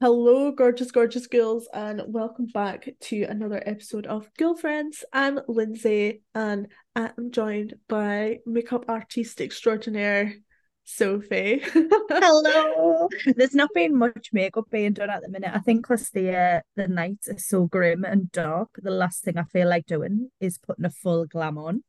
Hello, gorgeous, gorgeous girls, and welcome back to another episode of Ghoulfriends. I'm Lindsay, and I'm joined by makeup artist extraordinaire Sophie. Hello. There's not been much makeup being done at the minute. I think because the uh, the nights are so grim and dark, the last thing I feel like doing is putting a full glam on.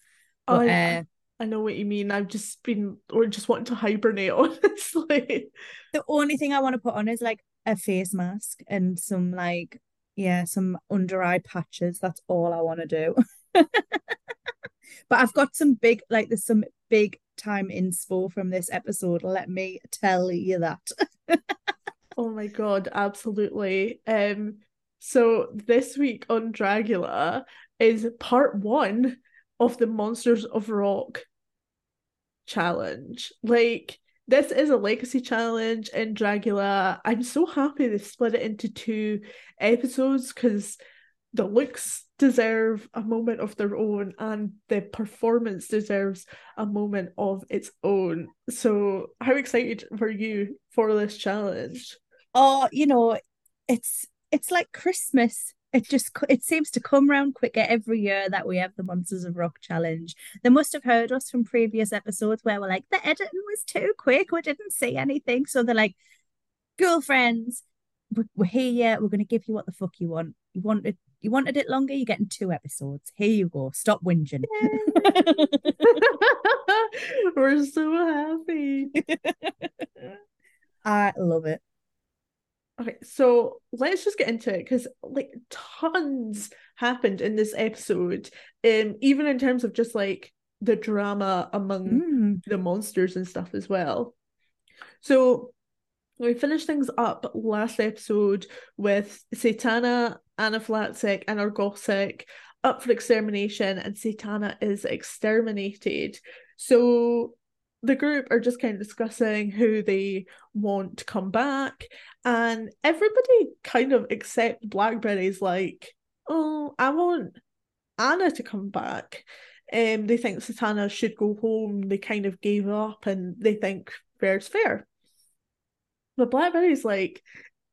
But, oh, yeah. Uh, I know what you mean. I've just been or just wanting to hibernate, honestly. The only thing I want to put on is like a face mask and some like yeah, some under eye patches. That's all I want to do. but I've got some big like there's some big time inspo from this episode. Let me tell you that. oh my god, absolutely. Um so this week on Dragula is part one of the Monsters of Rock challenge. Like this is a legacy challenge in Dragula. I'm so happy they split it into two episodes because the looks deserve a moment of their own and the performance deserves a moment of its own. So how excited were you for this challenge? Oh, you know, it's it's like Christmas it just it seems to come around quicker every year that we have the Monsters of Rock challenge. They must have heard us from previous episodes where we're like, the editing was too quick, we didn't see anything. So they're like, ghoulfriends, we're here, we're gonna give you what the fuck you want. You wanted you wanted it longer, you're getting two episodes. Here you go. Stop whinging. we're so happy. I love it. Okay, so let's just get into it because like tons happened in this episode, um, even in terms of just like the drama among mm. the monsters and stuff as well. So we finished things up last episode with Satana, Anaphylaxis, and Argosic up for extermination, and Satana is exterminated. So the group are just kind of discussing who they want to come back and everybody kind of except blackberry's like oh i want anna to come back. Um they think satana should go home. They kind of gave up and they think fair's fair. But blackberry's like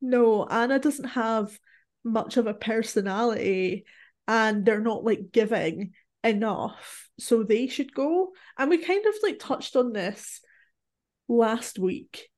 no anna doesn't have much of a personality and they're not like giving enough. So they should go. And we kind of like touched on this last week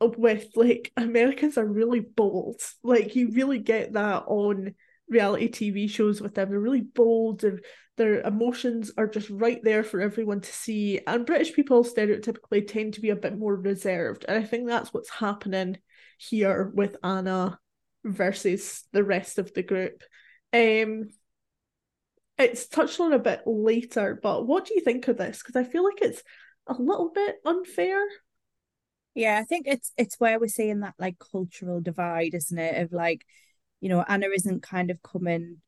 with like Americans are really bold. Like you really get that on reality TV shows with them. They're really bold and their emotions are just right there for everyone to see. And British people stereotypically tend to be a bit more reserved. And I think that's what's happening here with Anna versus the rest of the group. Um it's touched on a bit later, but what do you think of this? Because I feel like it's a little bit unfair. Yeah, I think it's it's where we're seeing that like cultural divide, isn't it? Of like, you know, Anna isn't kind of coming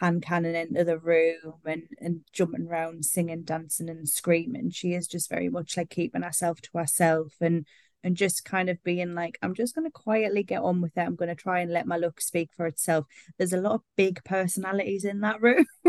can cannon into the room and and jumping around, singing, dancing, and screaming. She is just very much like keeping herself to herself and and just kind of being like, I'm just going to quietly get on with it. I'm going to try and let my look speak for itself. There's a lot of big personalities in that room.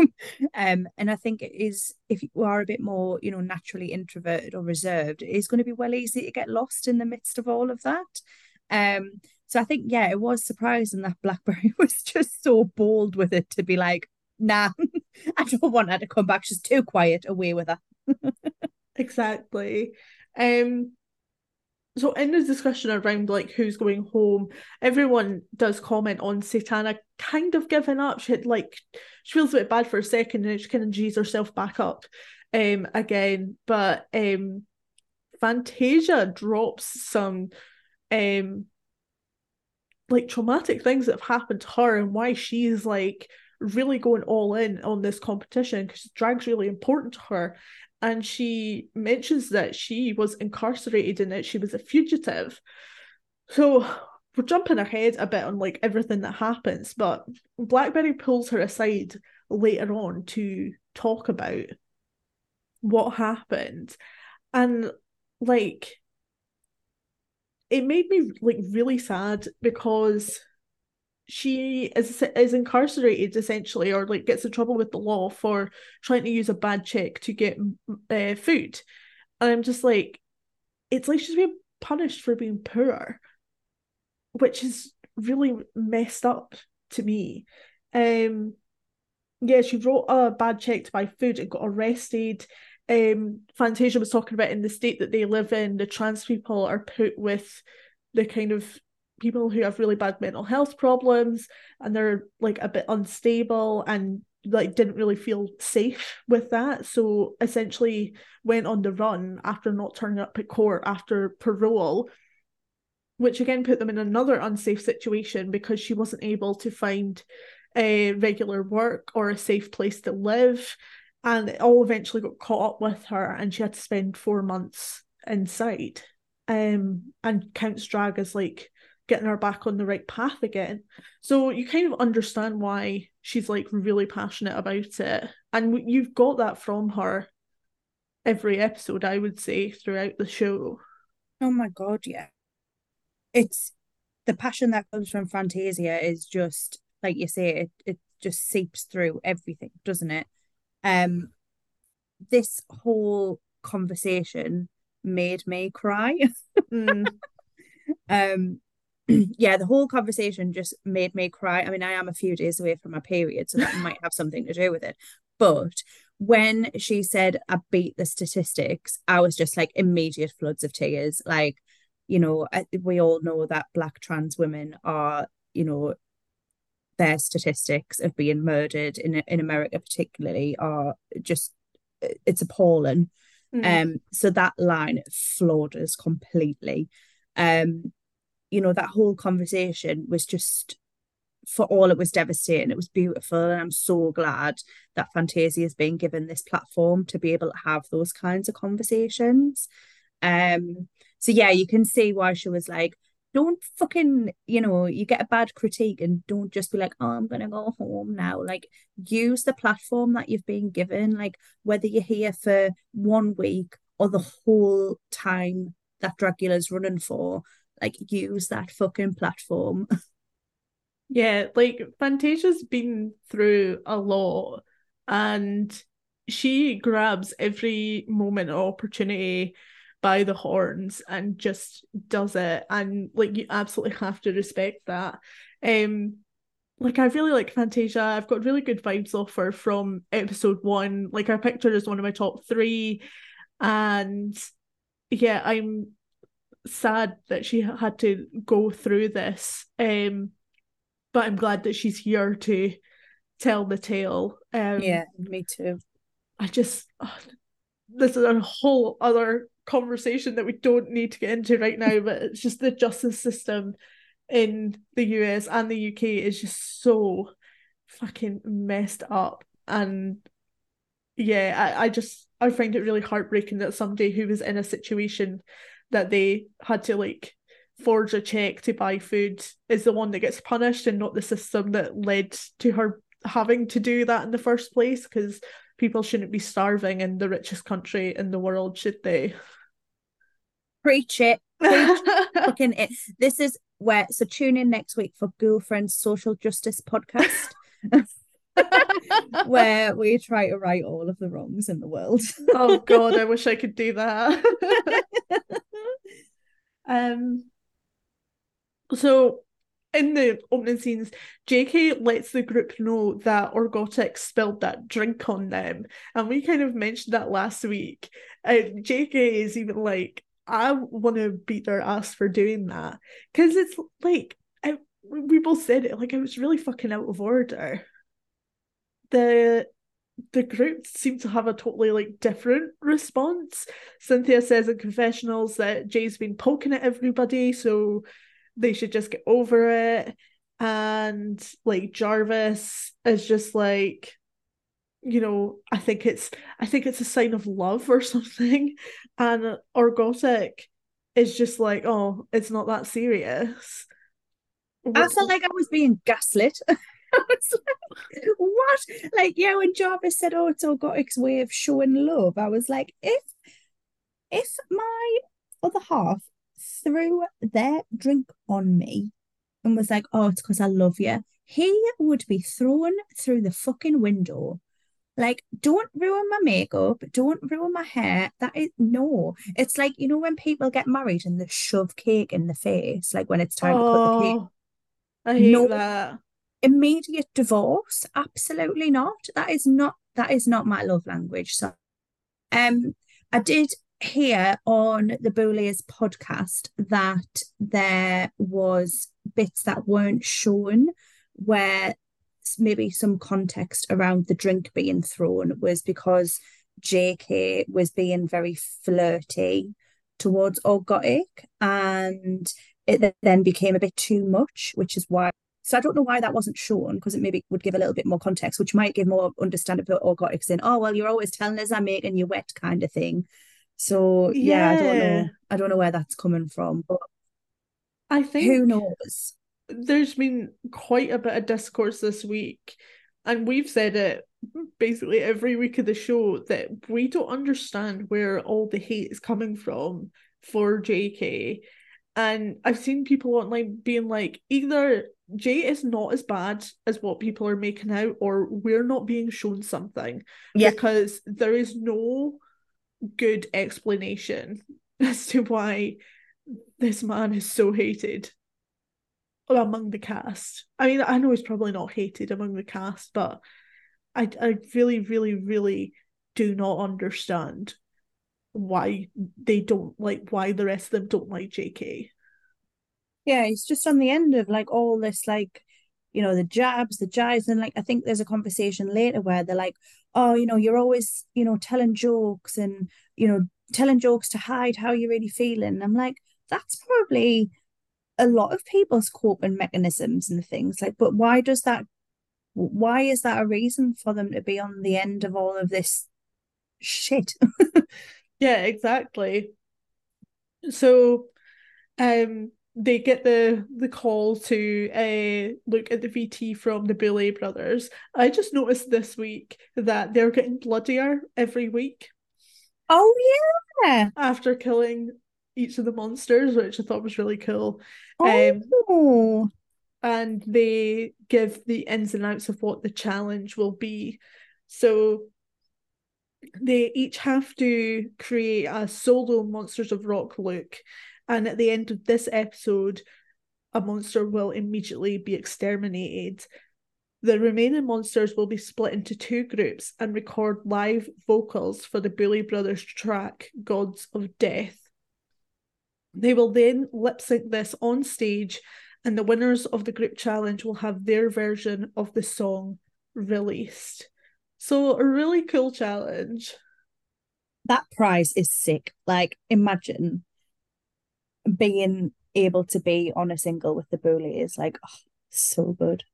um, and I think it is, if you are a bit more, you know, naturally introverted or reserved, it is going to be well easy to get lost in the midst of all of that. Um, so I think, yeah, it was surprising that Blackberry was just so bold with it to be like, nah, I don't want her to come back. She's too quiet. Away with her. exactly. Um, so in the discussion around like who's going home, everyone does comment on Satana kind of giving up. She had like she feels a bit bad for a second and she kind of G's herself back up um again. But um Fantasia drops some um like traumatic things that have happened to her and why she's like really going all in on this competition because drag's really important to her and she mentions that she was incarcerated and that she was a fugitive. So we're jumping ahead a bit on like everything that happens, but Blackberry pulls her aside later on to talk about what happened. And like it made me like really sad because she is is incarcerated essentially or like gets in trouble with the law for trying to use a bad check to get uh, food and i'm just like it's like she's being punished for being poor which is really messed up to me. Um, yeah, she wrote a bad check to buy food and got arrested. Um, Fantasia was talking about in the state that they live in, the trans people are put with the kind of people who have really bad mental health problems and they're like a bit unstable and like didn't really feel safe with that. So essentially went on the run after not turning up at court after parole which again put them in another unsafe situation because she wasn't able to find a regular work or a safe place to live. And it all eventually got caught up with her and she had to spend four months inside um and Count's drag is like getting her back on the right path again. So you kind of understand why she's like really passionate about it. And you've got that from her every episode, I would say, throughout the show. Oh my god, yeah. It's the passion that comes from Fantasia is just like you say, it it just seeps through everything, doesn't it? Um this whole conversation made me cry. mm. Um yeah, the whole conversation just made me cry. I mean, I am a few days away from my period, so that might have something to do with it. But when she said, I beat the statistics, I was just like immediate floods of tears. Like, you know, we all know that Black trans women are, you know, their statistics of being murdered in in America, particularly, are just it's appalling. Mm. Um, so that line floored us completely. Um, you know, that whole conversation was just for all it was devastating. It was beautiful. And I'm so glad that Fantasia has been given this platform to be able to have those kinds of conversations. Um, so yeah, you can see why she was like, don't fucking, you know, you get a bad critique and don't just be like, oh, I'm gonna go home now. Like use the platform that you've been given, like whether you're here for one week or the whole time that Dragula's running for, like use that fucking platform. yeah, like Fantasia's been through a lot and she grabs every moment or opportunity by the horns and just does it and like you absolutely have to respect that um like I really like Fantasia. I've got really good vibes off her from episode one. Like her as one of my top three. And yeah, I'm sad that she had to go through this. Um, but I'm glad that she's here to tell the tale. Um, yeah, me too. I just oh, this is a whole other conversation that we don't need to get into right now, but it's just the justice system in the US and the UK is just so fucking messed up. And yeah, I, I just I find it really heartbreaking that somebody who was in a situation that they had to like forge a check to buy food is the one that gets punished and not the system that led to her having to do that in the first place because people shouldn't be starving in the richest country in the world should they? Preach it. Preach fucking it. This is where so tune in next week for ghoulfriend's social justice podcast where we try to right all of the wrongs in the world. Oh god i wish i could do that um, so in the opening scenes, JK lets the group know that Orgotic spilled that drink on them. And we kind of mentioned that last week. Uh, JK is even like, I want to beat their ass for doing that. Because it's like, I, we both said it, like, it was really fucking out of order. The the group seem to have a totally like different response. Cynthia says in confessionals that Jay's been poking at everybody, so they should just get over it. And like Jarvis is just like, you know, I think it's I think it's a sign of love or something. And Orgotic is just like, oh, it's not that serious. I felt like I was being gaslit. I was like, what? Like, yeah, when Jarvis said, "Oh, it's Orgotic's way of showing love," I was like, if if my other half threw their drink on me and was like, "Oh, it's because I love you," he would be thrown through the fucking window. Like, don't ruin my makeup, don't ruin my hair. That is no. It's like, you know, when people get married and they shove cake in the face, like when it's time oh. to cut the cake. Oh. I hate no, that. Immediate divorce? Absolutely not. That is not that is not my love language. So um I did hear on the Boulets podcast that there was bits that weren't shown where maybe some context around the drink being thrown was because JK was being very flirty towards Orgotic and it then became a bit too much, which is why. So I don't know why that wasn't shown because it maybe would give a little bit more context, which might give more understanding for Orgotic's in, oh, well, you're always telling us I'm making you wet kind of thing. So yeah, yeah, I don't know. I don't know where that's coming from, but I think who knows. There's been quite a bit of discourse this week, and we've said it basically every week of the show that we don't understand where all the hate is coming from for JK. And I've seen people online being like, either Jay is not as bad as what people are making out, or we're not being shown something. Yeah. Because there is no good explanation as to why this man is so hated among the cast. I mean, I know he's probably not hated among the cast, but I I really, really, really do not understand why they don't like why the rest of them don't like JK. Yeah, it's just on the end of like all this like you know the jabs the jibes and like i think there's a conversation later where they're like oh you know you're always you know telling jokes and you know telling jokes to hide how you're really feeling and i'm like that's probably a lot of people's coping mechanisms and things like but why does that why is that a reason for them to be on the end of all of this shit yeah exactly so um they get the the call to uh, look at the VT from the Boulet brothers. I just noticed this week that they're getting bloodier every week. Oh yeah. After killing each of the monsters, which I thought was really cool. Oh. Um, and they give the ins and outs of what the challenge will be. So they each have to create a solo Monsters of Rock look and at the end of this episode, a monster will immediately be exterminated. The remaining monsters will be split into two groups and record live vocals for the Boulet Brothers track Gods of Death. They will then lip sync this on stage, and the winners of the group challenge will have their version of the song released. So, a really cool challenge. That prize is sick. Like, imagine being able to be on a single with the bully is like oh, so good.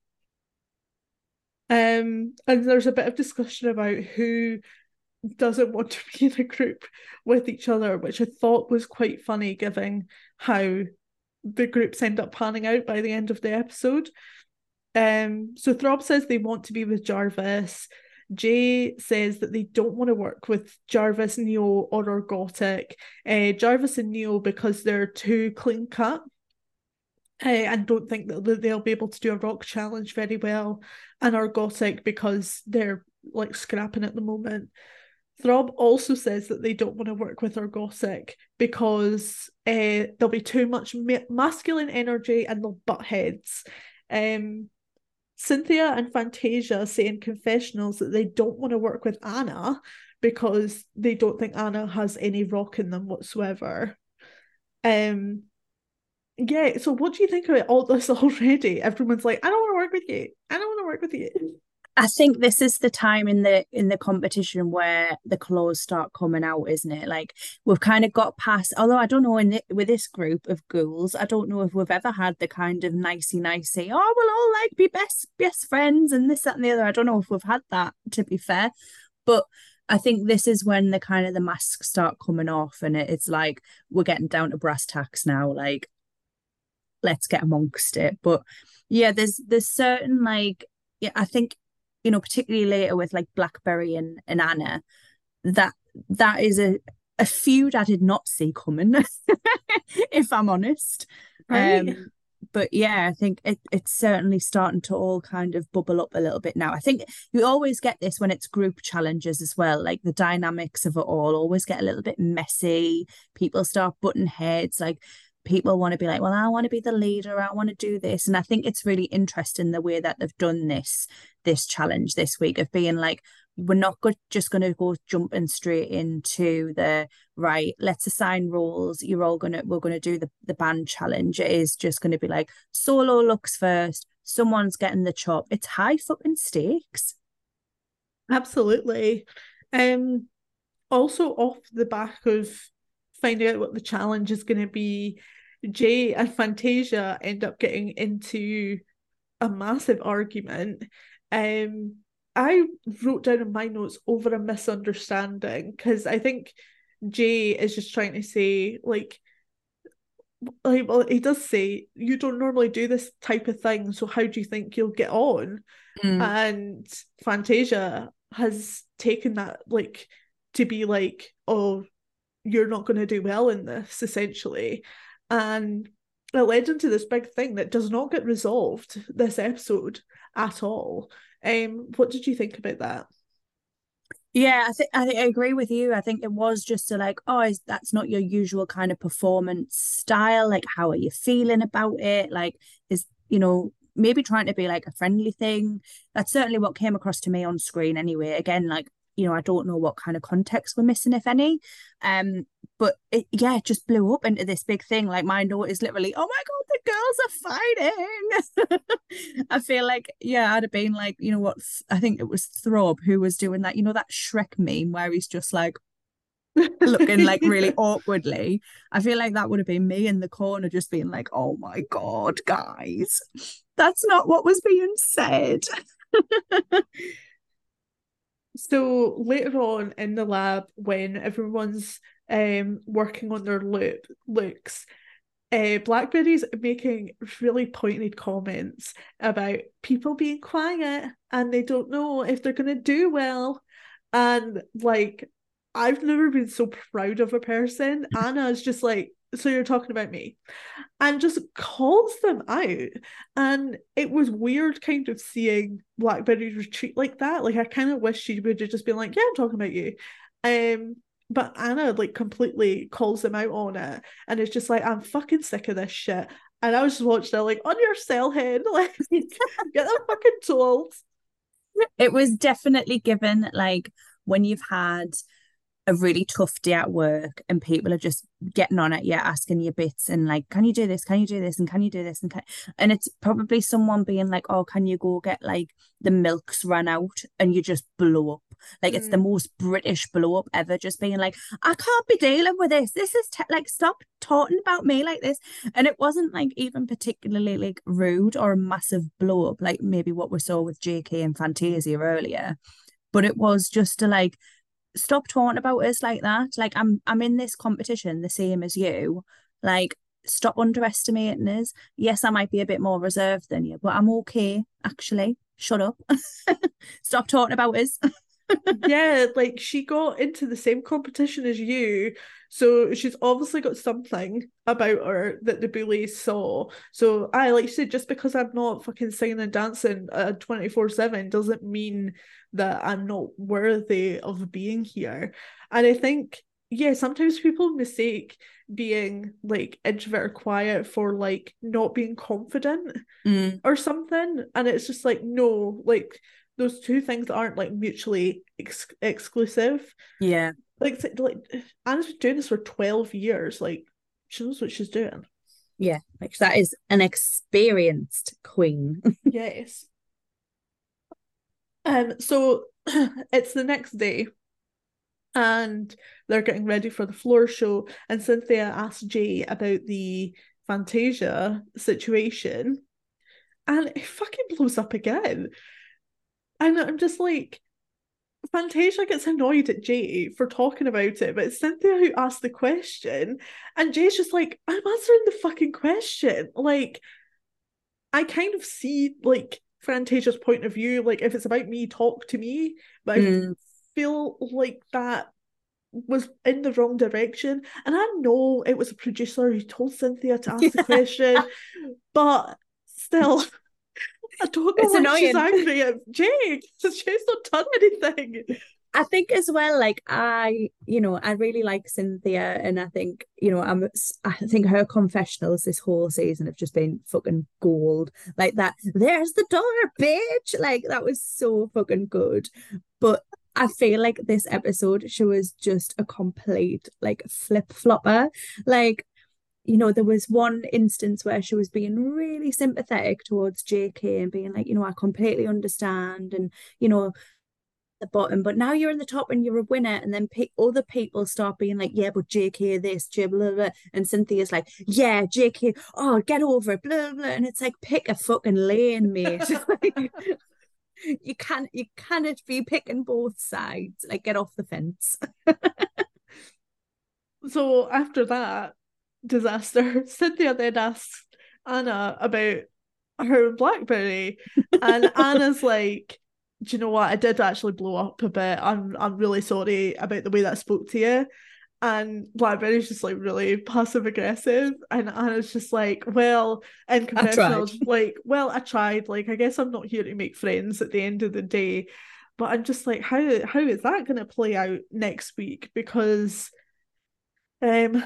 Um, and there's a bit of discussion about who doesn't want to be in a group with each other, which I thought was quite funny, given how the groups end up panning out by the end of the episode. Um, so Throb says they want to be with Jarvis. Jay says that they don't want to work with Jarvis, Neo, or Orgotic. Uh, Jarvis and Neo because they're too clean cut. Uh, and don't think that they'll be able to do a rock challenge very well, and Orgotic because they're like scrapping at the moment. Throb also says that they don't want to work with Orgotic because uh, there'll be too much ma- masculine energy and they'll butt heads. Um, Cynthia and Fantasia say in confessionals that they don't want to work with Anna because they don't think Anna has any rock in them whatsoever. Um yeah, so what do you think about all this already? Everyone's like, I don't want to work with you. I don't want to work with you. I think this is the time in the in the competition where the claws start coming out, isn't it? Like we've kind of got past. Although I don't know in the, with this group of ghouls, I don't know if we've ever had the kind of nicey nicey. Oh, we'll all like be best best friends and this that and the other. I don't know if we've had that. To be fair, but I think this is when the kind of the masks start coming off, and it, it's like we're getting down to brass tacks now. Like let's get amongst it. But yeah, there's there's certain like yeah, I think you know, particularly later with like Blackberry and, and Anna, that that is a, a feud I did not see coming, if I'm honest. Right. Um, but yeah, I think it, it's certainly starting to all kind of bubble up a little bit now. I think you always get this when it's group challenges as well. Like the dynamics of it all always get a little bit messy. People start butting heads. Like people want to be like, well, I want to be the leader, I want to do this. And I think it's really interesting the way that they've done this, this challenge this week of being like, we're not go- just going to go jumping straight into the right let's assign roles you're all gonna we're gonna do the, the band challenge. It is just going to be like solo looks first someone's getting the chop. It's high fucking stakes. Absolutely. Um also off the back of finding out what the challenge is going to be jay and fantasia end up getting into a massive argument. Um I wrote down in my notes over a misunderstanding because I think Jay is just trying to say like like well he does say you don't normally do this type of thing so how do you think you'll get on? Mm. and Fantasia has taken that like to be like oh you're not going to do well in this essentially and it led into this big thing that does not get resolved this episode at all um, what did you think about that? Yeah, I think I, agree with you. I think it was just a like, oh, is, that's not your usual kind of performance style. Like, how are you feeling about it? Like, is you know maybe trying to be like a friendly thing. That's certainly what came across to me on screen. Anyway, again, like you know, I don't know what kind of context we're missing, if any. Um, but it, yeah, it just blew up into this big thing. Like my note is literally, oh my god, the girls are fighting. I feel like yeah, I'd have been like, you know what? I think it was Throb who was doing that. You know that Shrek meme where he's just like looking like really awkwardly. I feel like that would have been me in the corner, just being like, oh my god, guys, that's not what was being said. so later on in the lab when everyone's um working on their loop looks. Uh, blackberry's making really pointed comments about people being quiet and they don't know if they're going to do well. And like i've never been so proud of a person. Anna is just like so you're talking about me? and just calls them out. And it was weird kind of seeing blackberry retreat like that. Like i kind of wish she would have just been like yeah i'm talking about you. Um but anna like completely calls them out on it and it's just like i'm fucking sick of this shit. And i was just watching it like on your cell head like get them fucking told it was definitely given like when you've had a really tough day at work and people are just getting on at you asking you bits and like can you do this? Can you do this? And can you do this? And can and it's probably someone being like oh can you go get like the milks run out? and you just blow up. Like mm. it's the mm. most british blow up ever just being like i can't be dealing with this. This is te- like stop talking about me like this. And it wasn't like even particularly like rude or a massive blow up like maybe what we saw with jk and fantasia earlier but it was just to like stop talking about us like that. Like I'm I'm in this competition the same as you. Like stop underestimating us. Yes, I might be a bit more reserved than you, but I'm okay actually. Shut up. stop talking about us. yeah, like she got into the same competition as you. So she's obviously got something about her that the Boulets saw. So I like you said, just because I'm not fucking singing and dancing uh 24 7 doesn't mean that I'm not worthy of being here. And I think, yeah, sometimes people mistake being like introvert or quiet for like not being confident mm. or something. And it's just like, no, like those two things aren't like mutually ex- exclusive. Yeah. Like, like Anna's been doing this for 12 years. Like, she knows what she's doing. Yeah, like that is an experienced queen. yes. Um, so it's the next day, and they're getting ready for the floor show. And Cynthia asks Jay about the Fantasia situation, and it fucking blows up again. And I'm just like, Fantasia gets annoyed at Jay for talking about it, but it's Cynthia who asked the question, and Jay's just like, I'm answering the fucking question. Like, I kind of see like Fantasia's point of view. Like if it's about me, talk to me. But mm. I feel like that was in the wrong direction. And I know it was a producer who told Cynthia to ask the question, but still. I don't know it's why annoying. she's angry at Jake Jake's not done anything. I think as well, like I, you know, I really like Cynthia, and I think, you know, I'm, I think her confessionals this whole season have just been fucking gold. Like that, there's the door, bitch. Like that was so fucking good. But I feel like this episode, she was just a complete like flip flopper. Like, you know, there was one instance where she was being really sympathetic towards JK and being like, you know, I completely understand, and you know, the bottom, but now you're in the top and you're a winner. And then pe- other people start being like, yeah, but JK this, J blah, blah, And Cynthia's like, yeah, JK, oh, get over it, blah, blah. And it's like, pick a fucking lane, mate. you can't, you cannot be picking both sides. Like, get off the fence. so after that disaster, Cynthia then asks Anna about her Blackberry. And Anna's like, do you know what? I did actually blow up a bit. I'm I'm really sorry about the way that I spoke to you. And Blackberry's just like really passive aggressive. And Anna's just like, well, in confessional, like, well, I tried. Like, I guess I'm not here to make friends at the end of the day. But I'm just like, how how is that gonna play out next week? Because um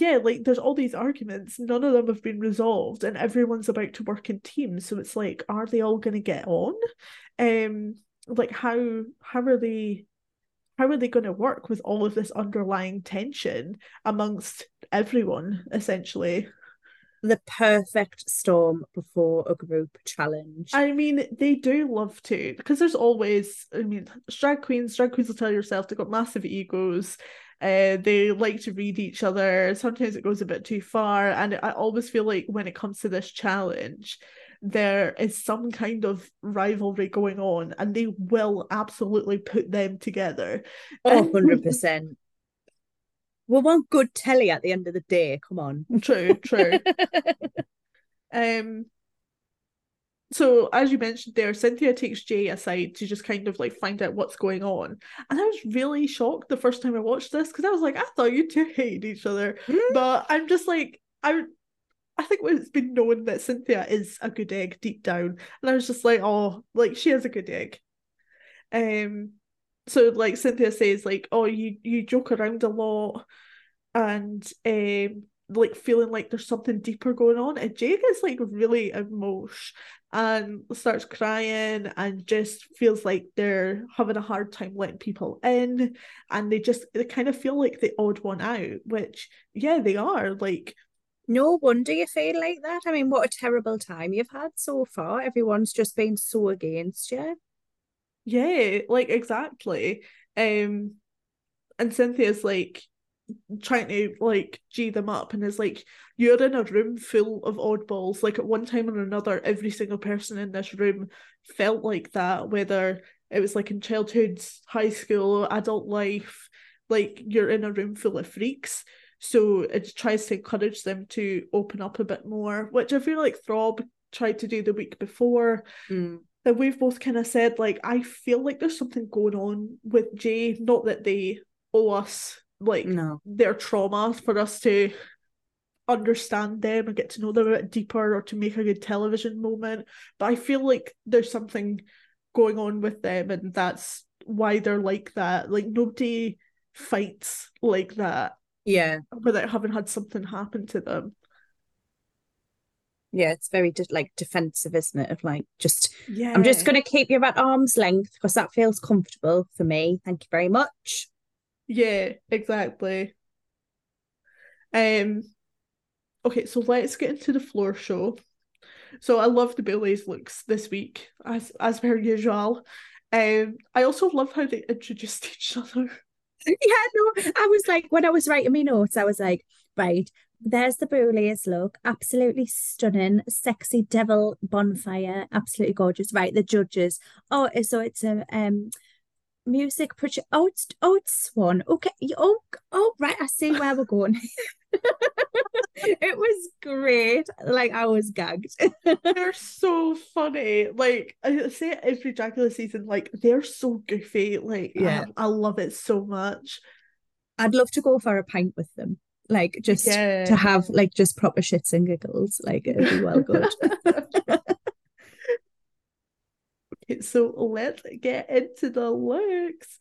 yeah, like there's all these arguments, none of them have been resolved, and everyone's about to work in teams. So it's like, are they all going to get on? Um, like how how are they how are they going to work with all of this underlying tension amongst everyone essentially? The perfect storm before a group challenge. I mean, they do love to because there's always, I mean, drag queens, drag queens will tell yourself they've got massive egos uh, they like to read each other. Sometimes it goes a bit too far. And I always feel like when it comes to this challenge, there is some kind of rivalry going on, and they will absolutely put them together. Oh, 100%. we want good telly at the end of the day. Come on. True, true. um, so as you mentioned there, Cynthia takes Jay aside to just kind of like find out what's going on. And I was really shocked the first time I watched this because I was like, I thought you two hated each other. Mm. But I'm just like, I I think it's been known that Cynthia is a good egg deep down. And I was just like, oh, like she is a good egg. Um so like Cynthia says, like, oh, you you joke around a lot and um like feeling like there's something deeper going on and Jay gets like really emotional and starts crying and just feels like they're having a hard time letting people in. And they just they kind of feel like the odd one out which yeah they are. Like no wonder you feel like that. I mean what a terrible time you've had so far. Everyone's just been so against you. Yeah like exactly. Um and cynthia's like trying to like G them up and is like you're in a room full of oddballs. Like at one time or another every single person in this room felt like that whether it was like in childhood high school adult life like you're in a room full of freaks. So it tries to encourage them to open up a bit more which I feel like Throb tried to do the week before. Mm. that we've both kind of said like I feel like there's something going on with Jay. Not that they owe us like no. their trauma for us to understand them and get to know them a bit deeper or to make a good television moment. But I feel like there's something going on with them and that's why they're like that. Like nobody fights like that. Yeah. Without having had something happen to them. Yeah, it's very de- like defensive, isn't it? Of like, just yeah, I'm just going to keep you at arm's length because that feels comfortable for me. Thank you very much. Yeah, exactly. Um okay, so let's get into the floor show. So I love the Boulet's looks this week, as as per usual. Um I also love how they introduced each other. Yeah, no, I was like when I was writing my notes, I was like, right, there's the Boulet's look, absolutely stunning, sexy devil bonfire, absolutely gorgeous. Right, the judges. Oh, so it's a um music producer. Oh, it's oh, it's Swan. Okay. Oh, oh, right. I see where we're going. it was great. Like I was gagged. they're so funny. Like I say every Dragula season, like they're so goofy. Like yeah, I, I love it so much. I'd love to go for a pint with them. Like just yeah. to have like just proper shits and giggles. Like it'd be well good. so let's get into the looks.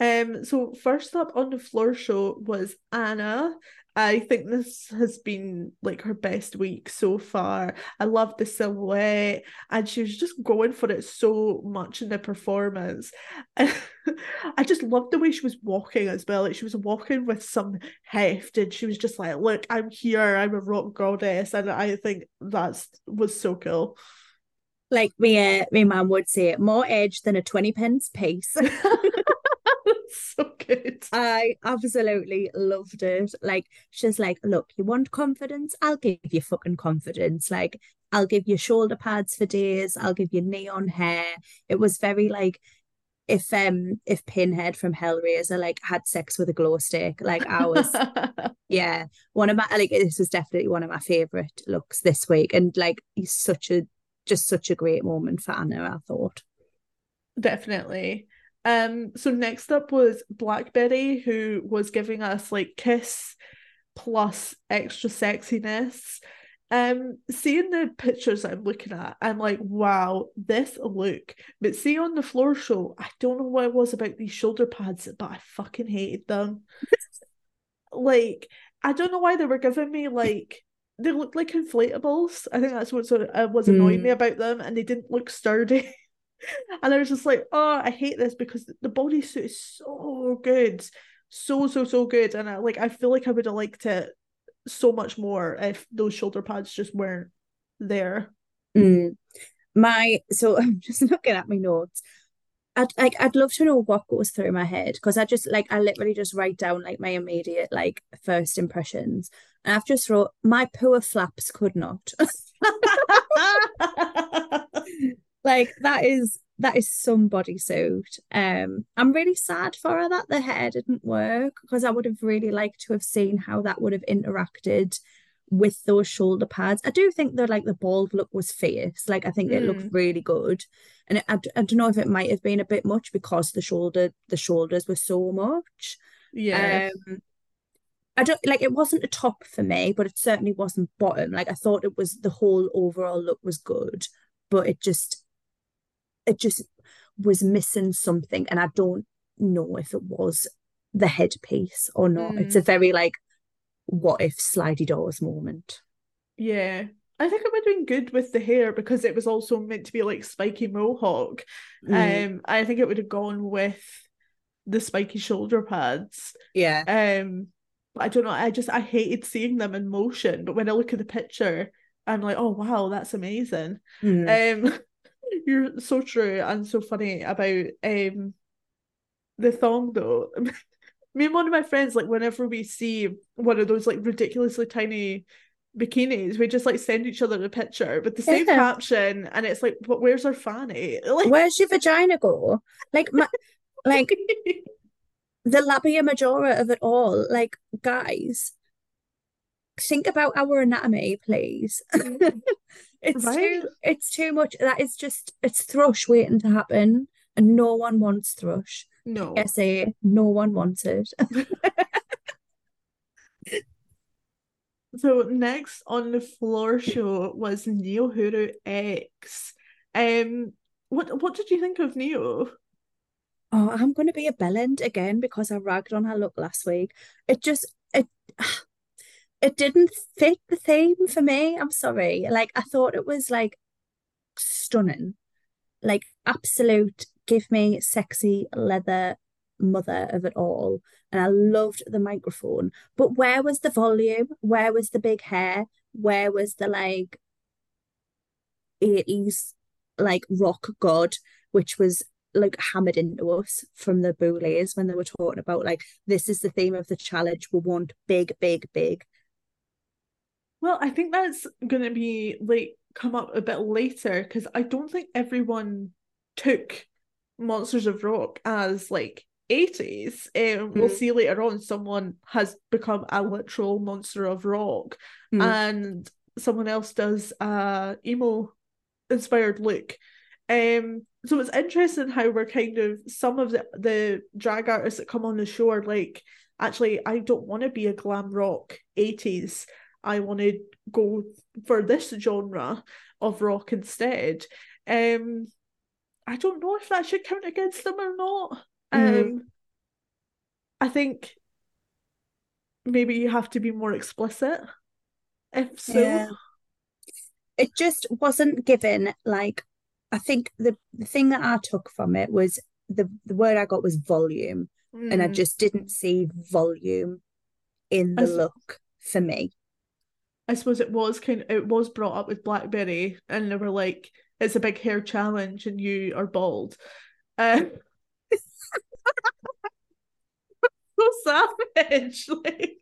Um, so first up on the floor show was Anna. I think this has been like her best week so far. I love the silhouette, and she was just going for it so much in the performance. I just loved the way she was walking as well. Like she was walking with some heft, and she was just like, "Look, I'm here. I'm a rock goddess," and I think that's was so cool like me, uh, my mum would say, it, more edge than a 20 pence piece. so good. I absolutely loved it. Like, she's like, look, you want confidence? I'll give you fucking confidence. Like, I'll give you shoulder pads for days. I'll give you neon hair. It was very like, if um if Pinhead from Hellraiser like had sex with a glow stick, like I was, yeah, one of my like this was definitely one of my favorite looks this week, and like he's such a just such a great moment for Anna, I thought. Definitely. Um, so next up was Blackberry, who was giving us like kiss plus extra sexiness. Um, seeing the pictures I'm looking at, I'm like, wow, this look. But see on the floor show, I don't know what it was about these shoulder pads, but I fucking hated them. like, I don't know why they were giving me like they looked like inflatables. I think that's what sort of uh, was annoying mm. me about them, and they didn't look sturdy. and I was just like, oh, I hate this because the bodysuit is so good, so so so good, and I like I feel like I would have liked it so much more if those shoulder pads just weren't there. Mm. My so I'm just looking at my notes. I'd like I'd love to know what goes through my head because I just like I literally just write down like my immediate like first impressions. And I've just wrote my poor flaps could not. like that is that is some bodysuit. Um I'm really sad for her that the hair didn't work because I would have really liked to have seen how that would have interacted with those shoulder pads. I do think that like the bald look was fierce. Like I think mm. it looked hmm. really good, and it, I, I don't know if it might have been a bit much because the shoulder the shoulders were so much. Yeah. Um, I don't like it wasn't a top for me, but it certainly wasn't bottom. Like I thought it was the whole overall look was good, but it just it just was missing something, and I don't know if it was the headpiece or not. Mm. It's a very like what if slidey doors moment. Yeah. I think it would have been good with the hair because it was also meant to be like spiky mohawk. Mm. Um, I think it would have gone with the spiky shoulder pads. Yeah. Um, I don't know. I just I hated seeing them in motion, but when I look at the picture, I'm like, oh wow, that's amazing. Mm. Um, you're so true and so funny about um the thong though. me and one of my friends, like whenever we see one of those like ridiculously tiny bikinis, we just like send each other a picture with the same yeah. caption, and it's like, but where's our fanny? Like, where's your vagina go? Like my, like the labia majora of it all. Like guys, think about our anatomy, please. it's right? too, it's too much. That is just, it's thrush waiting to happen, and no one wants thrush. No. PSA, no one wanted. so next on the floor show was Neo Huru X. Um what what did you think of Neo? Oh, I'm gonna be a bellend again because I ragged on her look last week. It just it it didn't fit the theme for me. I'm sorry. Like I thought it was like stunning. Like absolute give me sexy leather mother of it all. And I loved the microphone. But where was the volume? Where was the big hair? Where was the like 80s like rock god, which was like hammered into us from the Boulets when they were talking about like this is the theme of the challenge. We want big, big, big. Well, I think that's gonna be like come up a bit later because I don't think everyone took Monsters of Rock as like 80s. Um, mm. We'll see later on someone has become a literal monster of rock mm. and someone else does a emo inspired look. Um, so it's interesting how we're kind of some of the, the drag artists that come on the show are like, actually, I don't want to be a glam rock 80s. I want to go for this genre of rock instead. Um, I don't know if that should count against them or not. Mhm. Um, I think maybe you have to be more explicit. If so, Yeah. It just wasn't given like I think the, the thing that I took from it was the the word I got was volume, and I Mm. just didn't see volume in the s- look for me. I suppose it was kind it was brought up with Blackberry, and they were like, "It's a big hair challenge, and you are bald." Uh, so savage, like.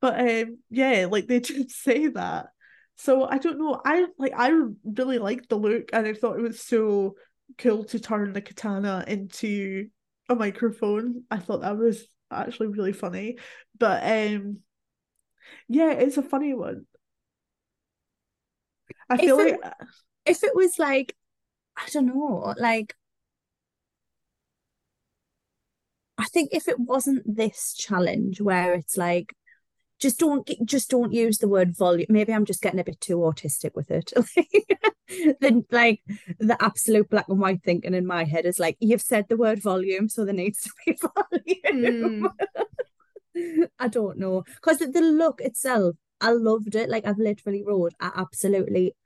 But um, yeah, like they did say that. So I don't know. I like I really liked the look, and I thought it was so cool to turn the katana into a microphone. I thought that was actually really funny. But um, yeah, it's a funny one. I If feel it- like If it was like, I don't know, like I think if it wasn't this challenge where it's like just don't just don't use the word volume. Maybe I'm just getting a bit too autistic with it. Then like the absolute black and white thinking in my head is like you've said the word volume, so there needs to be volume. I don't know because the, the look itself, I loved it. Like I've literally wrote, I absolutely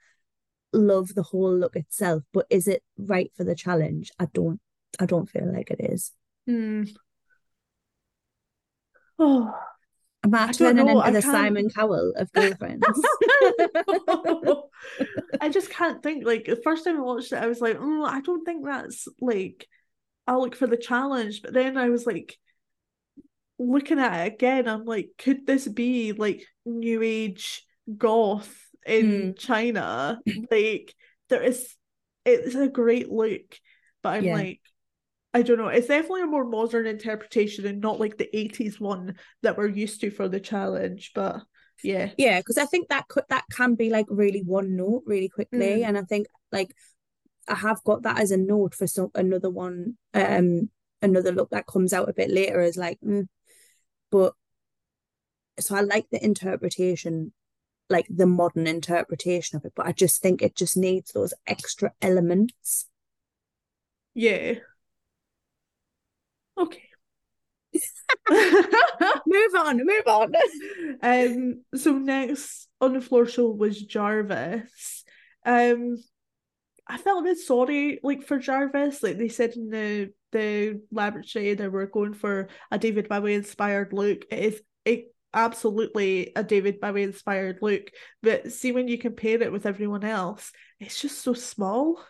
love the whole look itself. But is it right for the challenge? I don't. I don't feel like it is. Hmm. Oh, I don't know, into the Simon Cowell of ghoulfriends? I just can't think. Like the first time I watched it, I was like, oh, I don't think that's like I'll look for the challenge. But then I was like looking at it again, I'm like, could this be like new age goth in China? Like there is it's a great look, but I'm Yeah. like I don't know. It's definitely a more modern interpretation and not like the 80s one that we're used to for the challenge. But yeah. Yeah, because I think that could that can be like really one note really quickly, Mm. and I think like I have got that as a note for some another one, um, another look that comes out a bit later is like, mm. but so I like the interpretation, like the modern interpretation of it, but I just think it just needs those extra elements. Yeah. Okay. Move on, move on. Um, so next on the floor show was Jarvis. Um, I felt a bit sorry, like for Jarvis. Like they said in the the laboratory, they were going for a David Bowie inspired look. It is it absolutely a David Bowie inspired look, but see when you compare it with everyone else, it's just so small.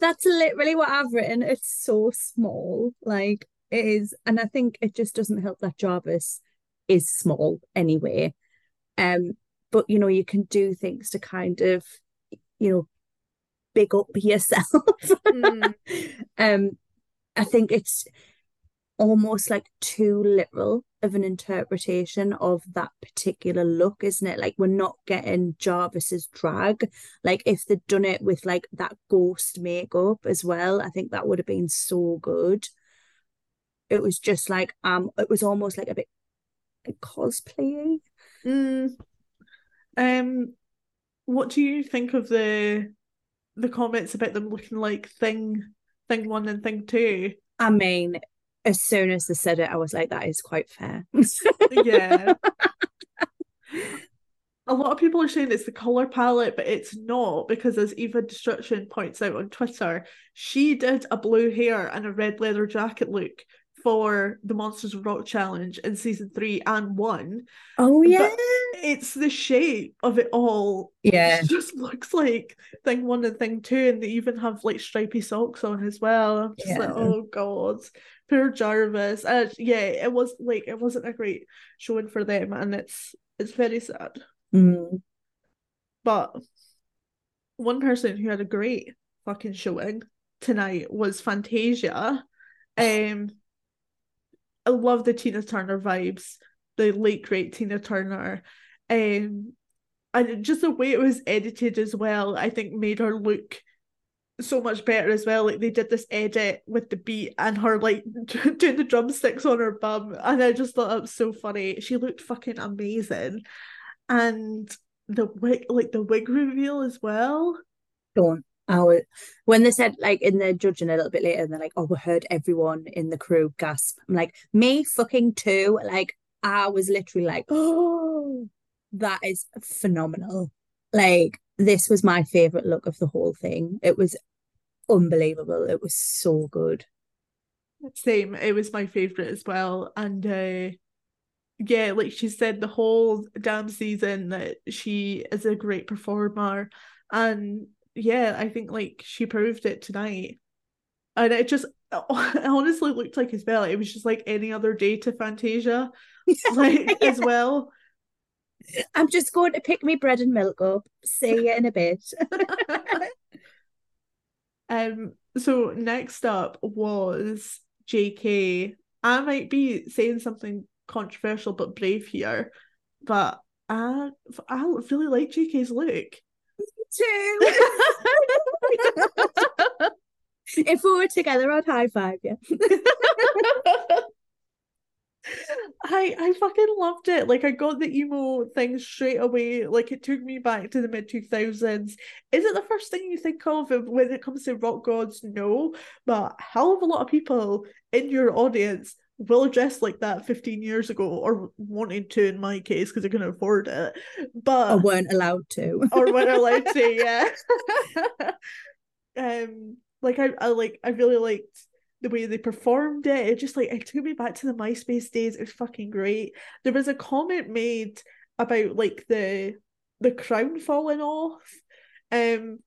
That's literally what I've written. It's so small, like it is, and I think it just doesn't help that Jarvis is small anyway. Um, but you know, you can do things to kind of, you know, big up yourself. Mm. Um, I think it's almost like too literal of an interpretation of that particular look, isn't it? Like we're not getting Jarvis's drag. Like if they'd done it with like that ghost makeup as well, I think that would have been so good. It was just like um, it was almost like a bit like cosplay. Mm. Um, what do you think of the the comments about them looking like thing thing one and thing two? I mean, as soon as they said it, I was like, that is quite fair. Yeah. A lot of people are saying it's the color palette, but it's not because as Evah Destruction points out on Twitter, she did a blue hair and a red leather jacket look for the Monsters of Rock challenge in season three and one. Oh yeah. It's the shape of it all Yeah. It just looks like thing one and thing two, and they even have like stripy socks on as well. I'm just like, Yeah. oh god, poor Jarvis. Uh, yeah, it was like it wasn't a great showing for them, and it's it's very sad. Mm. But one person who had a great fucking showing tonight was Fantasia. Um, I love the Tina Turner vibes, the late great Tina Turner. Um, and just the way it was edited as well, I think made her look so much better as well. Like they did this edit with the beat and her like doing the drumsticks on her bum, and I just thought that was so funny. She looked fucking amazing, and the wig, like the wig reveal as well. Don't. Oh, when they said like in the judging a little bit later, and they're like, "Oh, we heard everyone in the crew gasp." I'm like, "Me fucking too!" Like I was literally like, "Oh, that is phenomenal!" Like this was my favorite look of the whole thing. It was unbelievable. It was so good. Same. It was my favorite as well, and uh yeah, like she said, the whole damn season that she is a great performer, and yeah, I think like she proved it tonight. And it just it honestly looked like as well. It was just like any other day to Fantasia, like yeah. as well. I'm just going to pick me bread and milk up. See you in a bit. um. So next up was JK. I might be saying something controversial but brave here, but I I really like JK's look too. if we were together, I'd high five you. I I fucking loved it. Like I got the emo thing straight away. Like it took me back to the mid two thousands. Is it the first thing you think of when it comes to rock gods? No, but hell of a lot of people in your audience will dress like that 15 years ago or wanted to in my case because I couldn't afford it but or weren't allowed to. Or weren't allowed to yeah. Um like I, I like I really liked the way they performed it. It just like it took me back to the MySpace days. It was fucking great. There was a comment made about like the the crown falling off. Um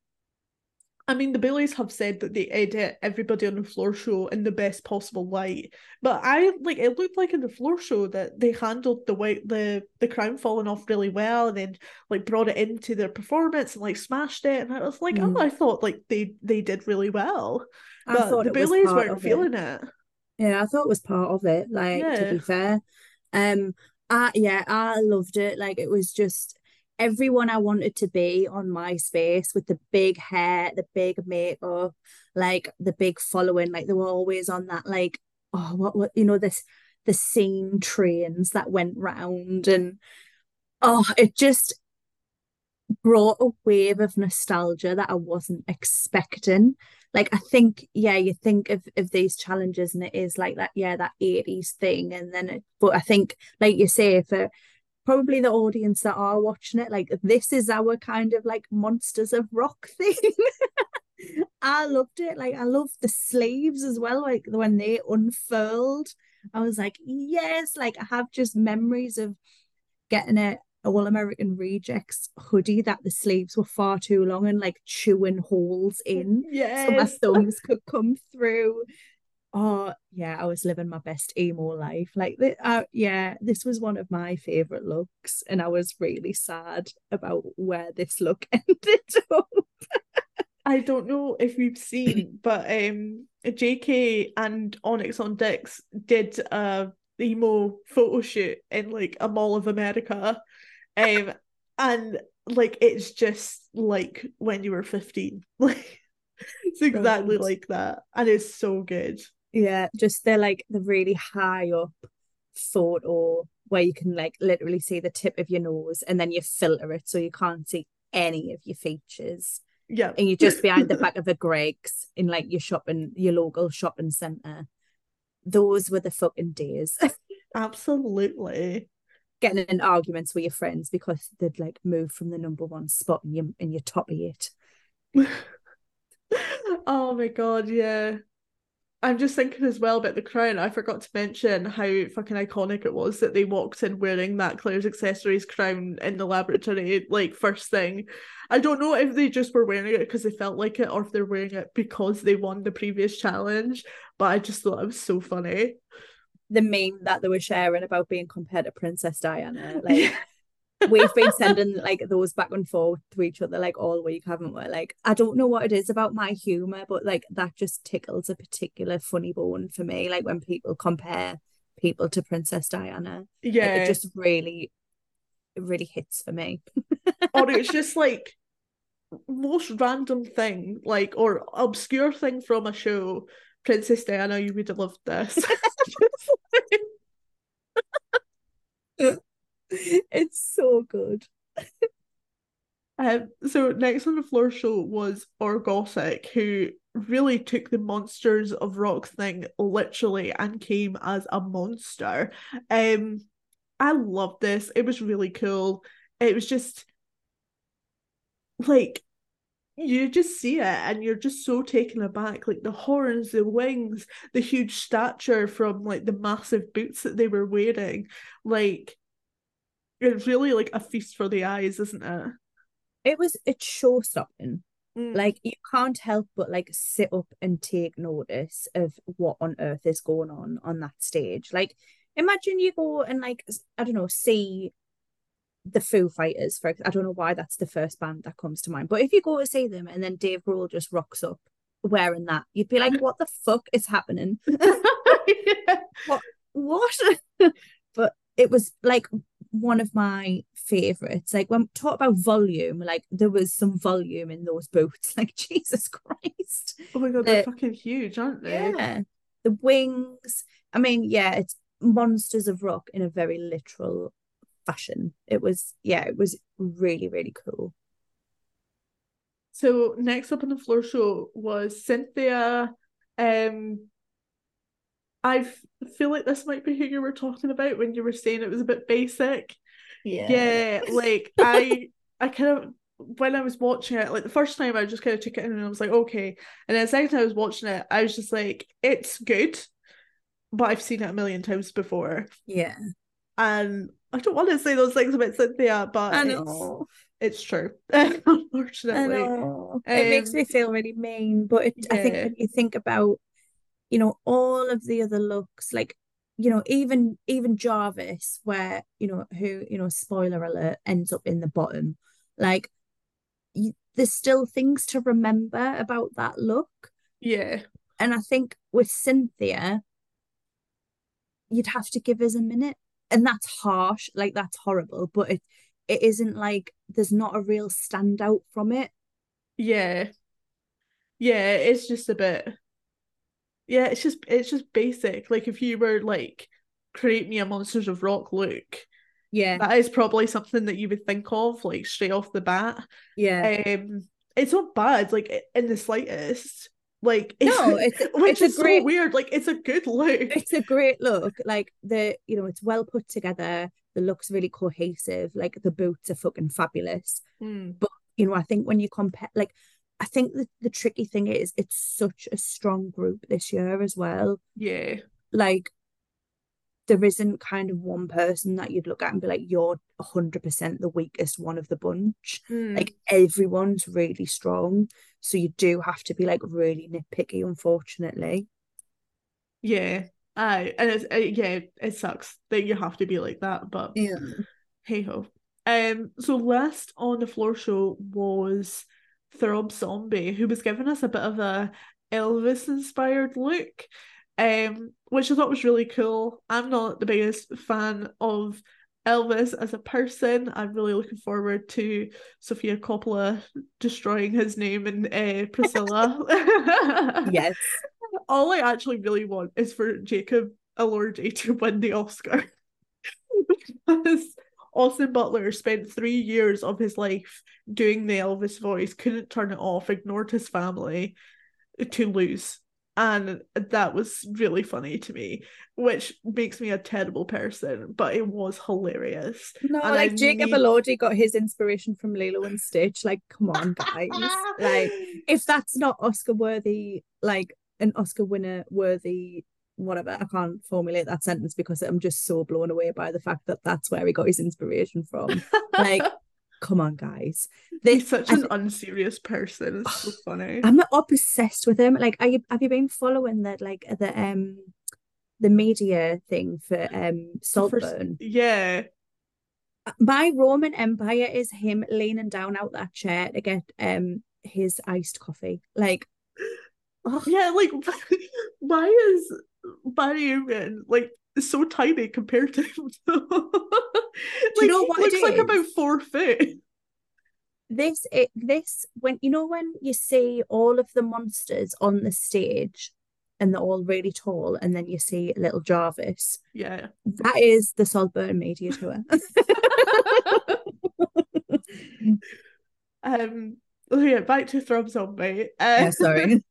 I mean, the Boulets have said that they edit everybody on the floor show in the best possible light, but I like it looked like in the floor show that they handled the white the the crown falling off really well, and then like brought it into their performance and like smashed it, and I was like, mm. oh, I thought like they they did really well, I but thought the Boulets weren't feeling it. it. Yeah, I thought it was part of it. Like yeah. to be fair, um, I yeah, I loved it. Like it was just everyone I wanted to be on MySpace with the big hair, the big makeup, like the big following. Like they were always on that, like, oh, what, what, you know, this, the scene trains that went round. And oh, it just brought a wave of nostalgia that I wasn't expecting. Like, I think, yeah, you think of, of these challenges and it is like that, yeah, that 80s thing. And then, it, but I think, like you say, for, probably the audience that are watching it like this is our kind of like monsters of rock thing i loved it like i loved the sleeves as well like when they unfurled i was like yes like i have just memories of getting a all American Rejects hoodie that the sleeves were far too long and like chewing holes in. Yeah. So my thumbs could come through oh yeah i was living my best emo life. Like uh, yeah this was one of my favorite looks and i was really sad about where this look ended up. I don't know if you've seen but um jk and onyx on dicks did a emo photo shoot in like a mall of america. Um and like it's just like when you were 15 like it's exactly Brilliant. like that and it's so good yeah, just they're like the really high up thought or where you can like literally see the tip of your nose and then you filter it so you can't see any of your features. Yeah. And you're just behind the back of a Greggs in like your shopping, your local shopping centre. Those were the fucking days. Absolutely. Getting in arguments with your friends because they'd like moved from the number one spot in your in your top eight. oh my god, yeah. I'm just thinking as well about the crown. I forgot to mention how fucking iconic it was that they walked in wearing that Claire's accessories crown in the laboratory, like first thing. I don't know if they just were wearing it because they felt like it or if they're wearing it because they won the previous challenge. But I just thought it was so funny. The meme that they were sharing about being compared to Princess Diana, like we've been sending like those back and forth to each other like all week, haven't we? Like, I don't know what it is about my humor, but like that just tickles a particular funny bone for me. Like when people compare people to Princess Diana, yeah, like, it just really, it really hits for me. or it's just like most random thing, like or obscure thing from a show. Princess Diana, you would have loved this. it's so good. Um, so next on the floor show was Orgotic, who really took the monsters of rock thing literally and came as a monster. Um, I loved this. It was really cool. It was just like you just see it and you're just so taken aback like the horns the wings the huge stature from like the massive boots that they were wearing like it's really like a feast for the eyes isn't it it was it's show stopping mm. like you can't help but like sit up and take notice of what on earth is going on on that stage like imagine you go and like i don't know see the Foo Fighters, for I don't know why that's the first band that comes to mind. But if you go to see them and then Dave Grohl just rocks up wearing that, you'd be like, "What the fuck is happening? yeah. What? What?" but it was like one of my favorites. Like when talk about volume, like there was some volume in those boots. Like Jesus Christ! Oh my god, they're fucking huge, aren't they? Yeah, the wings. I mean, yeah, it's monsters of rock in a very literal fashion. It was, yeah, it was really, really cool. So next up on the floor show was Cynthia. Um, I feel like this might be who you were talking about when you were saying it was a bit basic. Yeah, yeah, like I, I kind of when I was watching it, like the first time I just kind of took it in and I was like, okay. And then the second time I was watching it, I was just like, it's good, but I've seen it a million times before. Yeah. And I don't want to say those things about Cynthia, but I know. It's, it's true. Unfortunately, um, it makes me feel really mean. But it, yeah. I think when you think about, you know, all of the other looks, like you know, even even Jarvis, where you know who you know, spoiler alert, ends up in the bottom. Like, you, there's still things to remember about that look. Yeah, and I think with Cynthia, you'd have to give us a minute and that's harsh like that's horrible but it it isn't like there's not a real standout from it yeah yeah it's just a bit yeah it's just it's just basic like if you were like create me a monsters of rock look yeah that is probably something that you would think of like straight off the bat yeah um it's not bad like in the slightest like it's, no, it's which it's is great, so weird. Like it's a good look. It's a great look. Like the you know it's well put together. The look's really cohesive. Like the boots are fucking fabulous. Mm. But you know I think when you compare, like I think the the tricky thing is it's such a strong group this year as well. Yeah. Like there isn't kind of one person that you'd look at and be like, you're 100% the weakest one of the bunch. Mm. Like everyone's really strong. So you do have to be like really nitpicky, unfortunately. Yeah. I and it's uh, yeah, it sucks that you have to be like that, but yeah, hey ho. Um, so last on the floor show was Throb Zombie, who was giving us a bit of a Elvis inspired look um, which I thought was really cool. I'm not the biggest fan of Elvis as a person. I'm really looking forward to Sofia Coppola destroying his name in uh, Priscilla. yes. All I actually really want is for Jacob Elordi to win the Oscar. because Austin Butler spent three years of his life doing the Elvis voice, couldn't turn it off, ignored his family to lose. And that was really funny to me which makes me a terrible person but it was hilarious. No and like I Jacob need... Elordi got his inspiration from Lilo and Stitch. Like come on guys. Like if that's not Oscar worthy like an Oscar winner worthy whatever I can't formulate that sentence because I'm just so blown away by the fact that that's where he got his inspiration from like come on, guys. This, He's such an unserious person. It's so funny. I'm obsessed with him. Like, are you have you been following that like the um the media thing for um Saltburn? yeah. My Roman Empire is him leaning down out that chair to get um his iced coffee. Like oh. Yeah, like why is Barry like so tiny compared to him. like, you know what? Looks like about four foot. This it this when you know when you see all of the monsters on the stage and they're all really tall, and then you see little Jarvis. Yeah, that is the Saltburn Media Tour. Um oh yeah, back to Throb Zombie. Uh, yeah, sorry.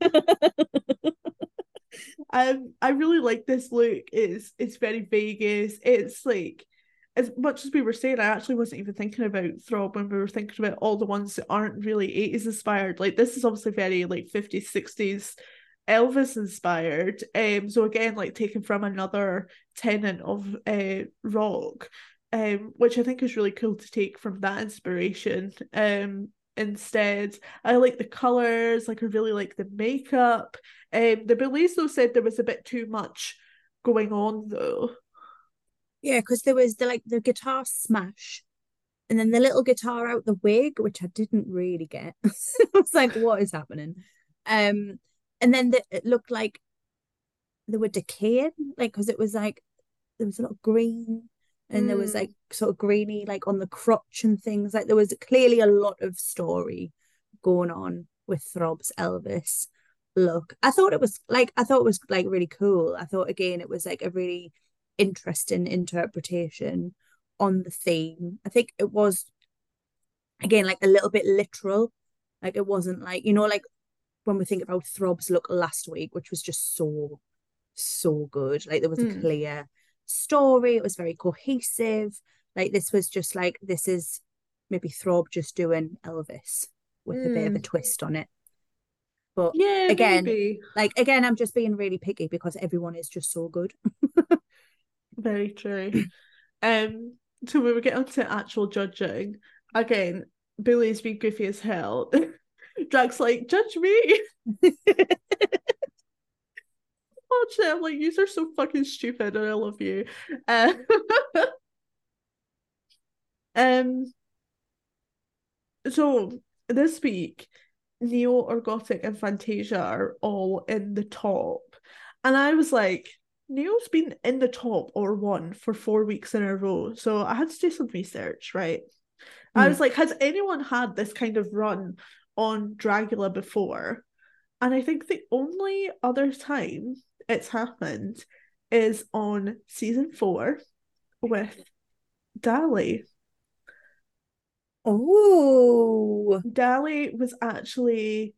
Um I really like this look. It's it's very Vegas. It's like as much as we were saying, I actually wasn't even thinking about Throb when we were thinking about all the ones that aren't really 80s inspired. Like this is obviously very like 50s, 60s Elvis inspired. Um, so again, like taken from another tenant of uh rock, um, which I think is really cool to take from that inspiration. Um, instead, I like the colors. Like I really like the makeup. Um, the Boulets though said there was a bit too much going on though. Yeah, because there was the like the guitar smash, and then the little guitar out the wig, which I didn't really get. I was like, what is happening? Um, and then the, it looked like they were decaying, like because it was like there was a lot of green, and mm. there was mm. like sort of greeny, like on the crotch and things. Like there was clearly a lot of story going on with Throb's Elvis look. I thought it was like I thought it was like really cool. I thought again it was like a really interesting interpretation on the theme. I think it was again like a little bit literal. Like it wasn't like, you know, like when we think about Throb's look last week, which was just so, so good. Like there was mm. a hmm. clear story, it was very cohesive. Like this was just like this is maybe Throb just doing Elvis with mm. a bit of a hmm. twist on it. But yeah, again, maybe. like again, I'm just being really picky because everyone is just so good. Very true. um, so when we get onto actual judging, again, Billy's being goofy as hell. Jack's like, judge me. oh shit, I'm like, you are so fucking stupid and I love you. Uh, um so this week, Neo Orgotic and Fantasia are all in the top. And I was like, Neo's been in the top or one for four weeks in a row. So I had to do some research, right? Mm. I was like, has anyone had this kind of run on Dragula before? And I think the only other time it's happened is on season four with Dahli. Oh, Dahli was actually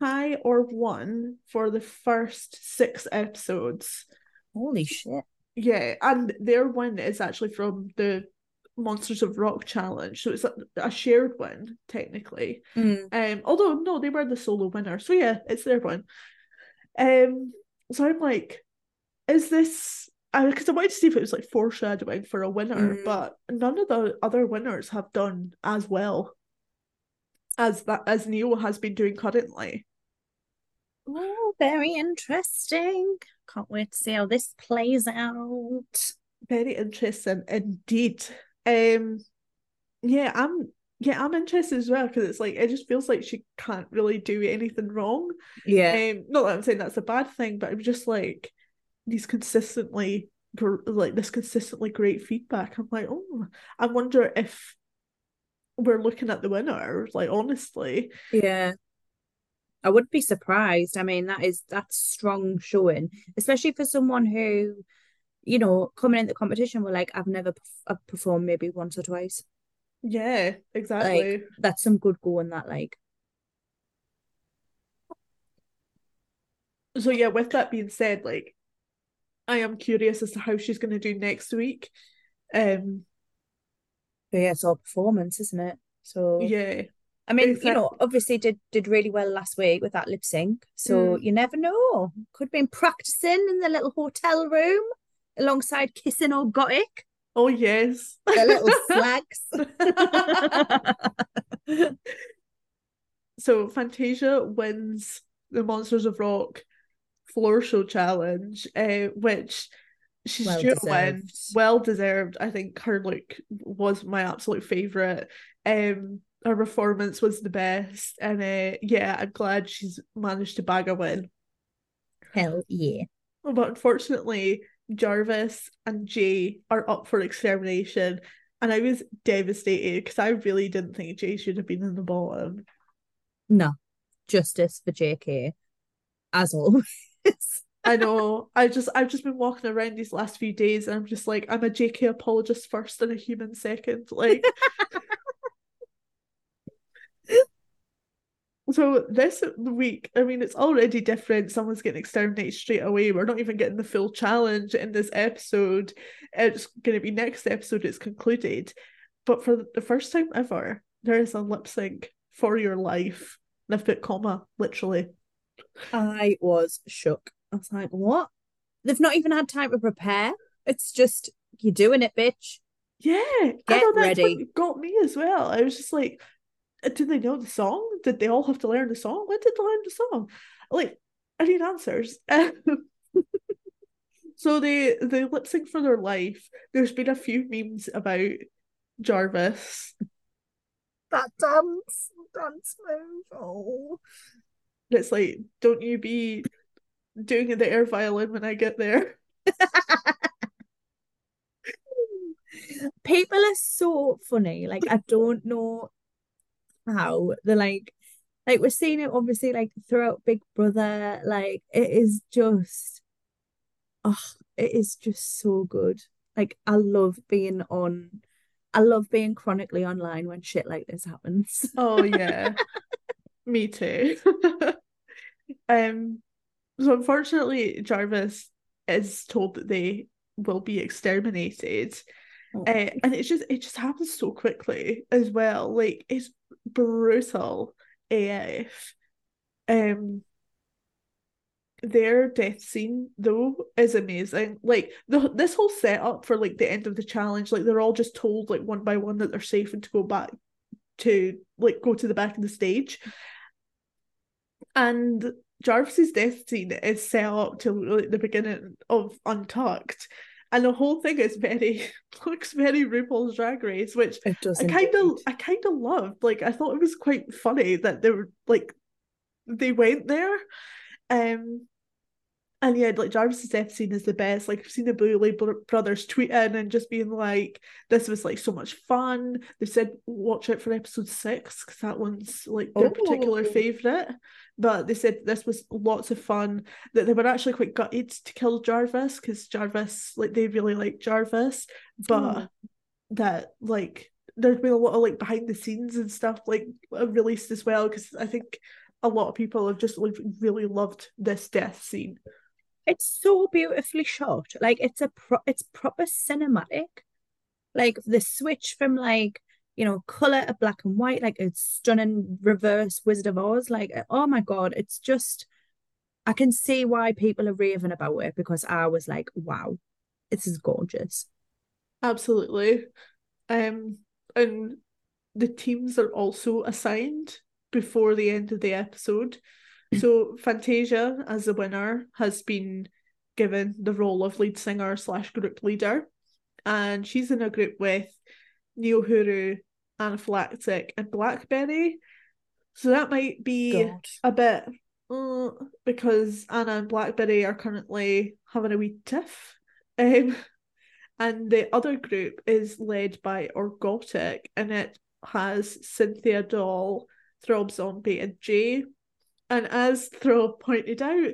high or one for the first six episodes. Holy shit. Yeah, and their win is actually from the Monsters of Rock challenge. So it's a, a shared win, technically. Mm. Um, although no, they were the solo winner. So yeah, it's their win. Um, so I'm like, is this because I, I wanted to see if it was like foreshadowing for a winner, mm. but none of the other winners have done as well as that as Neo has been doing currently. Oh, very interesting. Can't wait to see how this plays out. Very interesting indeed. Um yeah, I'm yeah, I'm interested as well because it's like it just feels like she can't really do anything wrong. Yeah. Um, not that I'm saying that's a bad thing, but I'm just like these consistently like this consistently great feedback. I'm like, oh, I wonder if we're looking at the winner, like honestly. Yeah. I wouldn't be surprised. I mean, that is that's strong showing, especially for someone who, you know, coming in the competition were like, I've never I've performed maybe once or twice. Yeah, exactly. Like, that's some good going that like. So yeah, with that being said, like I am curious as to how she's gonna do next week. Um but yeah, it's all performance, isn't it? So yeah. I mean, you know, obviously did did really well last week with that lip sync. So mm. you never know. Could have been practicing in the little hotel room alongside kissing Orgotic. Oh yes. The little slags. so Fantasia wins the Monsters of Rock floor show challenge, uh, which she's well due to win. Well deserved. I think her look was my absolute favourite. Um her performance was the best. And uh, yeah, I'm glad she's managed to bag a win. Hell yeah. But unfortunately, Jarvis and Jay are up for extermination. And I was devastated because I really didn't think Jay should have been in the bottom. No. Justice for JK. As always. I know. I just I've just been walking around these last few days and I'm just like I'm a JK apologist first and a human second. Like so this week, I mean, it's already different. Someone's getting exterminated straight away. We're not even getting the full challenge in this episode. It's going to be next episode, it's concluded. But for the first time ever, there is a lip sync for your life. And I've put comma, literally. I was shook. I was like, what? They've not even had time to prepare. It's just, you're doing it, bitch. Yeah. Get I know that's ready. got me as well. I was just like, Uh, did they know the song? Did they all have to learn the song? When did they learn the song? Like, I need answers. so they they lip sync for their life. There's been a few memes about Jarvis. That dance dance move. Oh. It's like, don't you be doing the air violin when I get there. People are so funny. Like I don't know how they're like like we're seeing it obviously like throughout Big Brother. Like it is just oh it is just so good. Like I love being on I love being chronically online when shit like this happens. Oh yeah. Me too. um so unfortunately Jarvis is told that they will be exterminated. Oh. Uh, and it's just it just happens so quickly as well. Like it's brutal AF. Um their death scene though is amazing. Like the this whole setup for like the end of the challenge, like they're all just told like one by one that they're safe and to go back to like go to the back of the stage. And Jarvis's death scene is set up to like the beginning of Untucked. And the whole thing is very looks very RuPaul's Drag Race, which I kind of I kind of loved. Like I thought it was quite funny that they were like they went there. Um, and yeah, like Jarvis's death scene is the best. Like I've seen the Boulet brothers tweeting and just being like, "This was like so much fun." They said, "Watch out for episode six because that one's like their oh. particular favorite." But they said this was lots of fun. That they were actually quite gutted to kill Jarvis because Jarvis, like, they really like Jarvis, but oh. that like there's been a lot of like behind the scenes and stuff like uh, released as well because I think a lot of people have just like really loved this death scene it's so beautifully shot. Like it's a pro- it's proper cinematic. Like the switch from like you know color to black and white, like it's stunning reverse Wizard of Oz. Like oh my god, it's just I can see why people are raving about it because I was like, wow, this is gorgeous. Absolutely. Um and the teams are also assigned before the end of the episode. So Fantasia, as the winner, has been given the role of lead singer slash group leader, and she's in a group with Neohuru, Anaphylactic, and Blackberry. So that might be God. a bit uh, because Anna and Blackberry are currently having a wee tiff. Um, and the other group is led by Orgotic, and it has Cynthia Doll, Throb Zombie, and Jay and as Throb pointed out,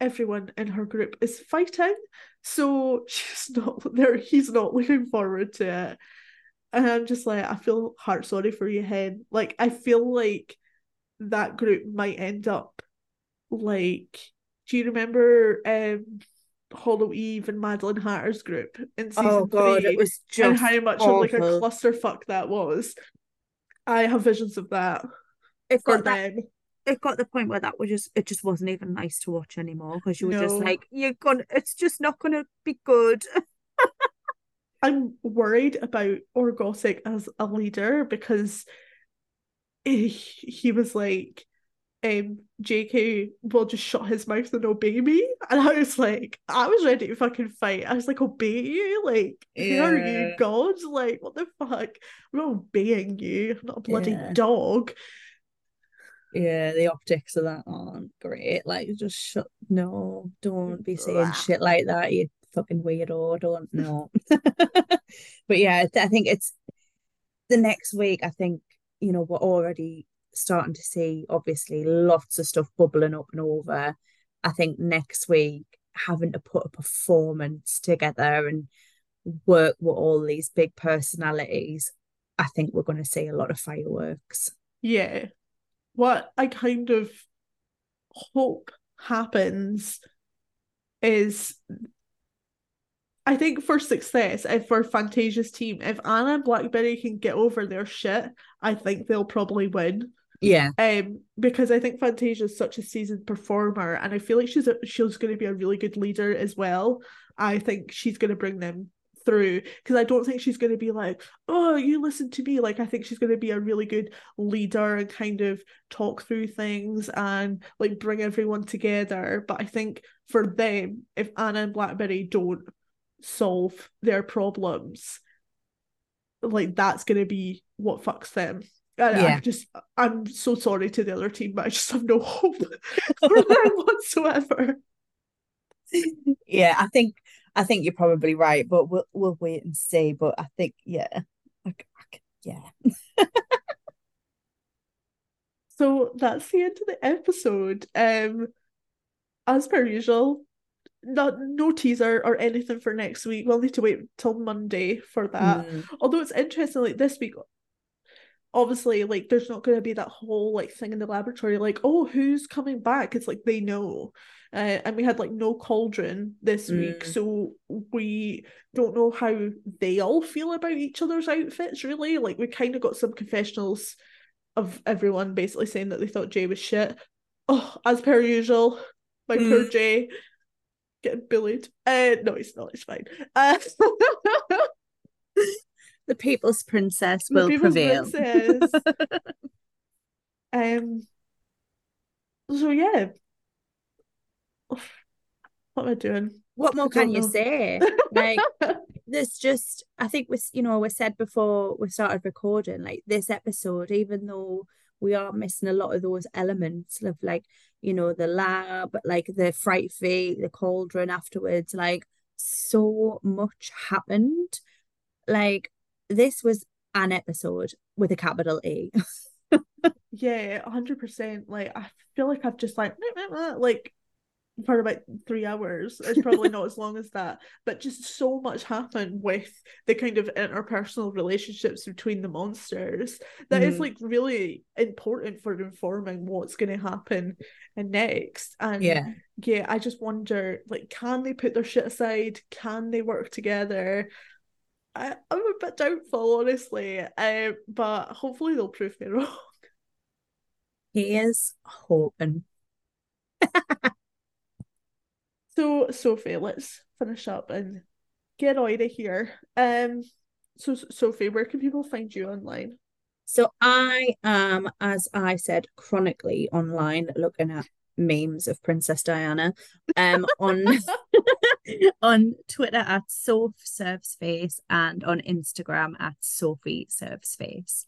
everyone in her group is fighting, so she's not there. He's not looking forward to it, and I'm just like, I feel heart sorry for you, Hen. Like I feel like that group might end up like. Do you remember um Hollow Eve and Madeline Hatter's group in season oh god, three, it was just and how much awful. of like a clusterfuck that was. I have visions of that. It got that, them it got the point where that was just it just wasn't even nice to watch anymore because you were no. just like you're gonna it's just not gonna be good. I'm worried about orgotic as a leader because he, he was like um jk will just shut his mouth and obey me. And i was like i was ready to fucking fight. I was like obey you? Like yeah. are you god? Like what the fuck? I'm not obeying you. I'm not a bloody yeah. dog yeah, the optics of that aren't great. Like, just shut. No, don't be saying shit like that. You fucking weirdo. Don't know. but yeah, I think it's the next week. I think you know we're already starting to see obviously lots of stuff bubbling up and over. I think next week having to put a performance together and work with all these big personalities, I think we're going to see a lot of fireworks. Yeah, what I kind of hope happens is I think for success, if for Fantasia's team, if Anna and Blackberry can get over their shit, I think they'll probably win. Yeah. Um, because I think Fantasia is such a seasoned performer, and I feel like she's a, she's going to be a really good leader as well. I think she's going to bring them through because I don't think she's going to be like, oh, you listen to me. Like, I think she's going to be a really good leader and kind of talk through things and like bring everyone together. But I think for them, if Anna and Blackberry don't solve their problems, like that's going to be what fucks them. And yeah. I just, I'm so sorry to the other team, but I just have no hope for them whatsoever. Yeah, I think I think you're probably right, but we'll we'll wait and see. But I think yeah, I, I, yeah. so that's the end of the episode. Um, as per usual, not no teaser or anything for next week. We'll need to wait till Monday for that. Mm. Although it's interesting, like this week, obviously, like there's not going to be that whole like thing in the laboratory, like oh who's coming back. It's like they know uh, and we had like no cauldron this mm. week so we don't know how they all feel about each other's outfits really like we kind of got some confessionals of everyone basically saying that they thought jay was shit oh as per usual my mm. poor jay getting bullied uh no it's not it's fine uh the people's princess will people's prevail princess. um so yeah what am I doing? What more can you say? Like there's just I think we you know we said before we started recording like this episode even though we are missing a lot of those elements of like you know the lab like the fright fee the cauldron afterwards like so much happened like this was an episode with a capital E yeah 100% like I feel like I've just like like for about three hours. It's probably not as long as that, but just so much happened with the kind of interpersonal relationships between the monsters that mm. is like really important for informing what's going to happen next. And yeah, yeah, I just wonder, like, can they put their shit aside? Can they work together? I, I'm a bit doubtful, honestly, uh, but hopefully they'll prove me wrong. He is hoping. So Sophie, let's finish up and get out of here. Um, so Sophie, where can people find you online? So I am, as I said, chronically online looking at memes of Princess Diana. Um, on on Twitter at Soph Serves Face and on Instagram at Sophie Serves Face.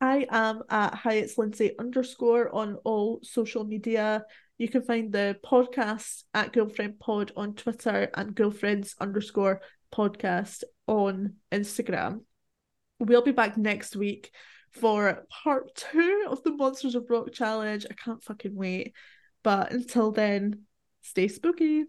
I am at Hyatt's Lindsay underscore on all social media. You can find the podcast at Ghoulfriend Pod on Twitter and Ghoulfriends underscore podcast on Instagram. We'll be back next week for part two of the Monsters of Rock challenge. I can't fucking wait. But until then, stay spooky.